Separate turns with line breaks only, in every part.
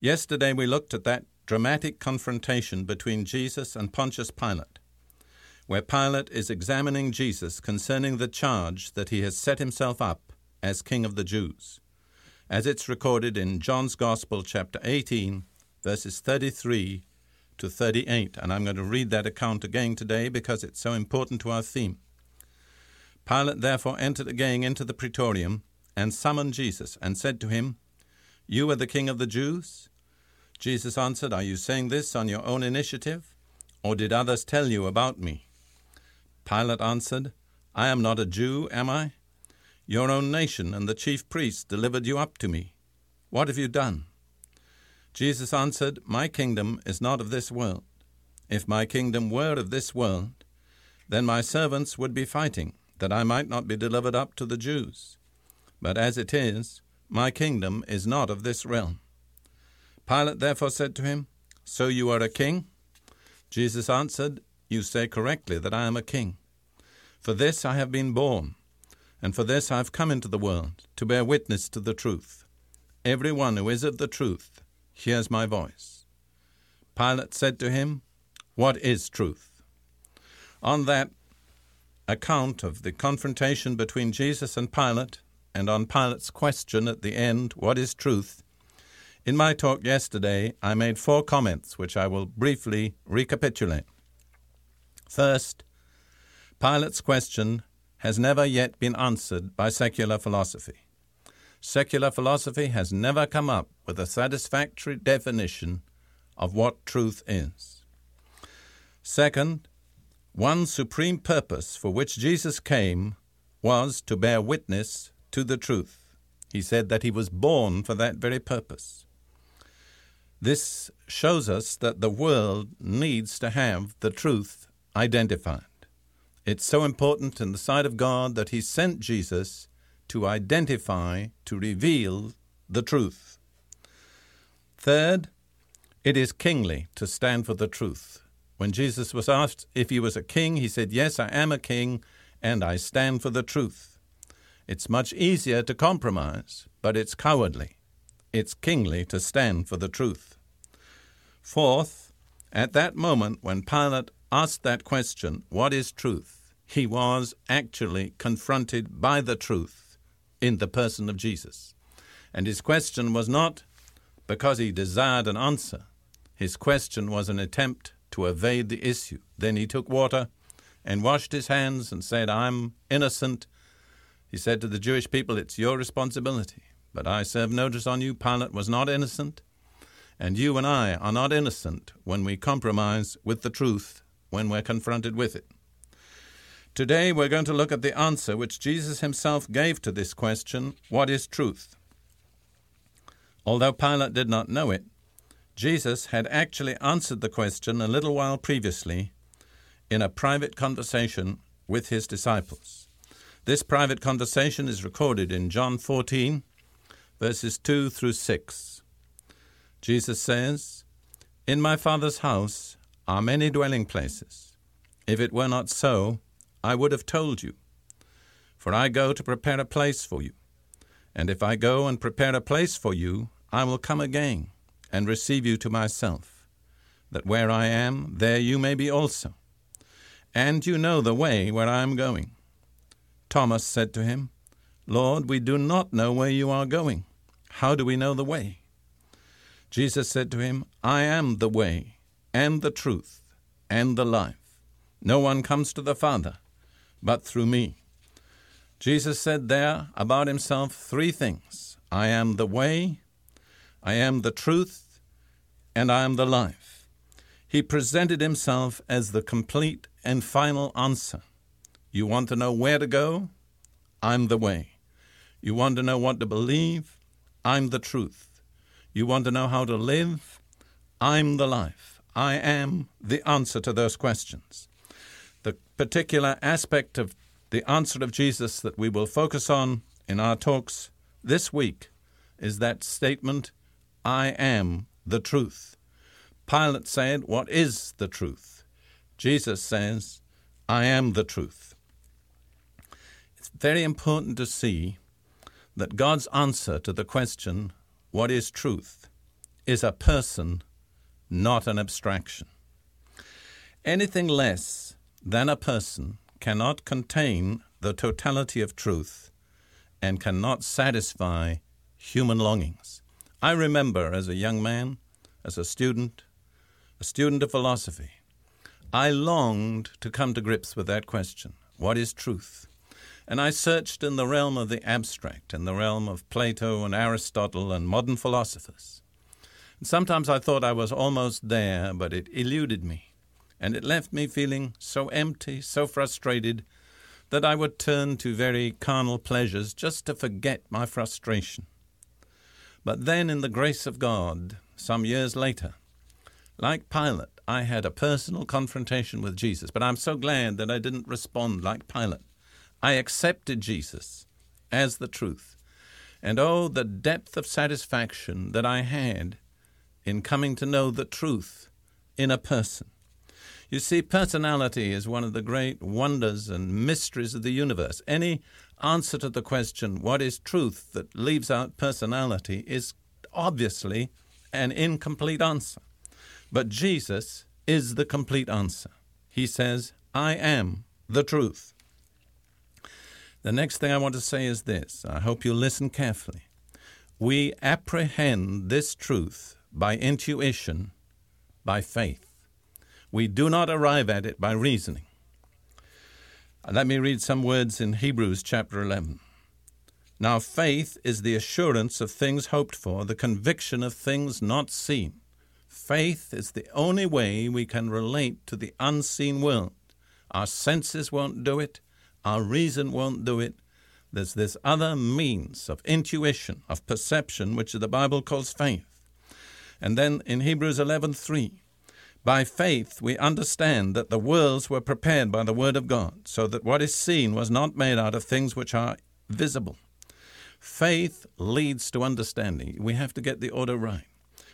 Yesterday we looked at that dramatic confrontation between Jesus and Pontius Pilate, where Pilate is examining Jesus concerning the charge that he has set himself up as King of the Jews, as it's recorded in John's Gospel, chapter 18, verses 33 to 38. And I'm going to read that account again today because it's so important to our theme. Pilate therefore entered again into the praetorium and summoned Jesus and said to him, You are the King of the Jews? Jesus answered, Are you saying this on your own initiative, or did others tell you about me? Pilate answered, I am not a Jew, am I? Your own nation and the chief priests delivered you up to me. What have you done? Jesus answered, My kingdom is not of this world. If my kingdom were of this world, then my servants would be fighting, that I might not be delivered up to the Jews. But as it is, my kingdom is not of this realm. Pilate therefore said to him, So you are a king? Jesus answered, You say correctly that I am a king. For this I have been born, and for this I have come into the world, to bear witness to the truth. Every one who is of the truth hears my voice. Pilate said to him, What is truth? On that account of the confrontation between Jesus and Pilate, and on Pilate's question at the end, What is truth? In my talk yesterday, I made four comments which I will briefly recapitulate. First, Pilate's question has never yet been answered by secular philosophy. Secular philosophy has never come up with a satisfactory definition of what truth is. Second, one supreme purpose for which Jesus came was to bear witness to the truth. He said that he was born for that very purpose. This shows us that the world needs to have the truth identified. It's so important in the sight of God that He sent Jesus to identify, to reveal the truth. Third, it is kingly to stand for the truth. When Jesus was asked if he was a king, he said, Yes, I am a king, and I stand for the truth. It's much easier to compromise, but it's cowardly. It's kingly to stand for the truth. Fourth, at that moment when Pilate asked that question, What is truth? he was actually confronted by the truth in the person of Jesus. And his question was not because he desired an answer, his question was an attempt to evade the issue. Then he took water and washed his hands and said, I'm innocent. He said to the Jewish people, It's your responsibility. But I serve notice on you, Pilate was not innocent, and you and I are not innocent when we compromise with the truth when we're confronted with it. Today we're going to look at the answer which Jesus himself gave to this question what is truth? Although Pilate did not know it, Jesus had actually answered the question a little while previously in a private conversation with his disciples. This private conversation is recorded in John 14, verses 2 through 6. Jesus says, In my Father's house are many dwelling places. If it were not so, I would have told you. For I go to prepare a place for you. And if I go and prepare a place for you, I will come again and receive you to myself, that where I am, there you may be also. And you know the way where I am going. Thomas said to him, Lord, we do not know where you are going. How do we know the way? Jesus said to him, I am the way, and the truth, and the life. No one comes to the Father but through me. Jesus said there about himself three things I am the way, I am the truth, and I am the life. He presented himself as the complete and final answer. You want to know where to go? I'm the way. You want to know what to believe? I'm the truth. You want to know how to live? I'm the life. I am the answer to those questions. The particular aspect of the answer of Jesus that we will focus on in our talks this week is that statement, I am the truth. Pilate said, What is the truth? Jesus says, I am the truth. Very important to see that God's answer to the question, What is truth? is a person, not an abstraction. Anything less than a person cannot contain the totality of truth and cannot satisfy human longings. I remember as a young man, as a student, a student of philosophy, I longed to come to grips with that question what is truth? And I searched in the realm of the abstract, in the realm of Plato and Aristotle and modern philosophers. And sometimes I thought I was almost there, but it eluded me, and it left me feeling so empty, so frustrated, that I would turn to very carnal pleasures just to forget my frustration. But then, in the grace of God, some years later, like Pilate, I had a personal confrontation with Jesus, but I'm so glad that I didn't respond like Pilate. I accepted Jesus as the truth. And oh, the depth of satisfaction that I had in coming to know the truth in a person. You see, personality is one of the great wonders and mysteries of the universe. Any answer to the question, what is truth, that leaves out personality is obviously an incomplete answer. But Jesus is the complete answer. He says, I am the truth. The next thing I want to say is this I hope you listen carefully. We apprehend this truth by intuition, by faith. We do not arrive at it by reasoning. Uh, let me read some words in Hebrews chapter 11. Now, faith is the assurance of things hoped for, the conviction of things not seen. Faith is the only way we can relate to the unseen world. Our senses won't do it, our reason won't do it. There's this other means of intuition, of perception, which the Bible calls faith. And then in Hebrews 11:3, by faith, we understand that the worlds were prepared by the Word of God, so that what is seen was not made out of things which are visible. Faith leads to understanding. We have to get the order right.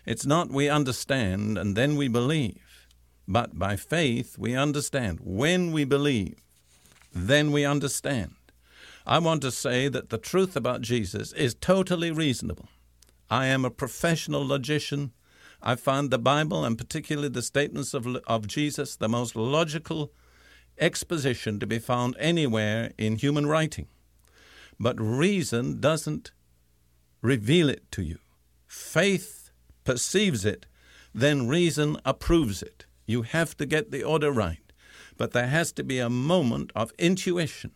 It's not we understand and then we believe, but by faith we understand. When we believe, then we understand. I want to say that the truth about Jesus is totally reasonable. I am a professional logician I find the Bible and particularly the statements of, of Jesus the most logical exposition to be found anywhere in human writing. But reason doesn't reveal it to you. Faith perceives it, then reason approves it. You have to get the order right. But there has to be a moment of intuition,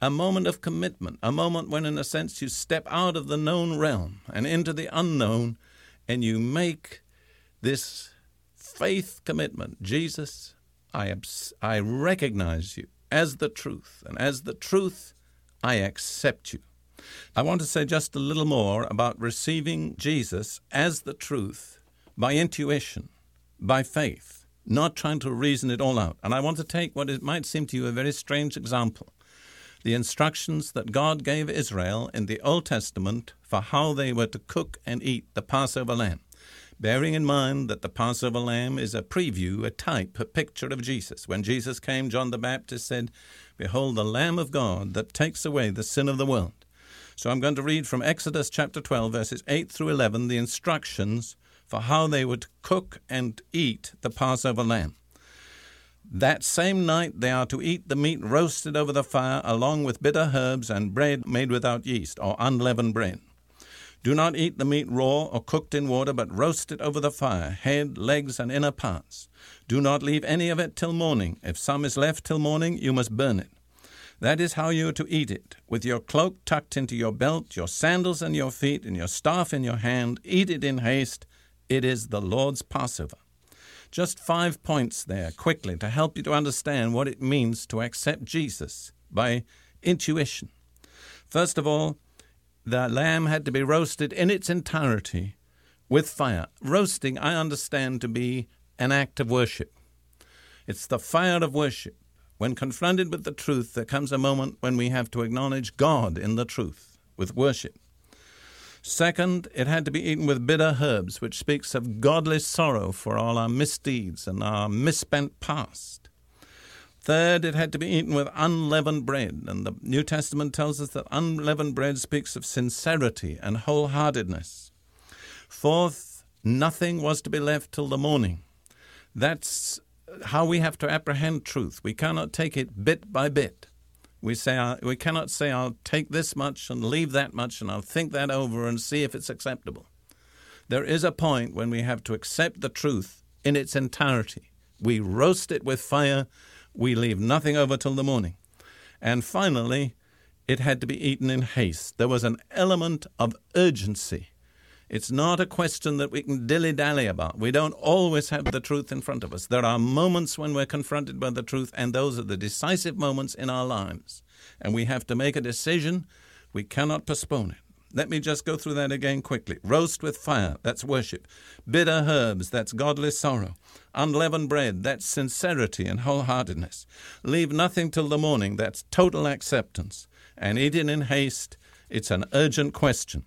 a moment of commitment, a moment when, in a sense, you step out of the known realm and into the unknown and you make this faith commitment Jesus, I, I recognize you as the truth, and as the truth, I accept you. I want to say just a little more about receiving Jesus as the truth by intuition, by faith, not trying to reason it all out. And I want to take what it might seem to you a very strange example the instructions that God gave Israel in the Old Testament for how they were to cook and eat the Passover lamb. Bearing in mind that the Passover lamb is a preview, a type, a picture of Jesus. When Jesus came, John the Baptist said, Behold, the Lamb of God that takes away the sin of the world. So I'm going to read from Exodus chapter 12, verses 8 through 11, the instructions for how they would cook and eat the Passover lamb. That same night they are to eat the meat roasted over the fire, along with bitter herbs and bread made without yeast, or unleavened bread. Do not eat the meat raw or cooked in water, but roast it over the fire, head, legs, and inner parts. Do not leave any of it till morning. If some is left till morning, you must burn it. That is how you are to eat it, with your cloak tucked into your belt, your sandals on your feet, and your staff in your hand. Eat it in haste. It is the Lord's Passover. Just five points there, quickly, to help you to understand what it means to accept Jesus by intuition. First of all, the lamb had to be roasted in its entirety with fire. Roasting, I understand to be an act of worship. It's the fire of worship. When confronted with the truth, there comes a moment when we have to acknowledge God in the truth with worship. Second, it had to be eaten with bitter herbs, which speaks of godly sorrow for all our misdeeds and our misspent past. Third, it had to be eaten with unleavened bread, and the New Testament tells us that unleavened bread speaks of sincerity and wholeheartedness. Fourth, nothing was to be left till the morning. That's how we have to apprehend truth. We cannot take it bit by bit. We say uh, we cannot say I'll take this much and leave that much and I'll think that over and see if it's acceptable. There is a point when we have to accept the truth in its entirety. We roast it with fire we leave nothing over till the morning. And finally, it had to be eaten in haste. There was an element of urgency. It's not a question that we can dilly dally about. We don't always have the truth in front of us. There are moments when we're confronted by the truth, and those are the decisive moments in our lives. And we have to make a decision. We cannot postpone it. Let me just go through that again quickly. Roast with fire, that's worship. Bitter herbs, that's godly sorrow. Unleavened bread, that's sincerity and wholeheartedness. Leave nothing till the morning, that's total acceptance. And eating in haste, it's an urgent question.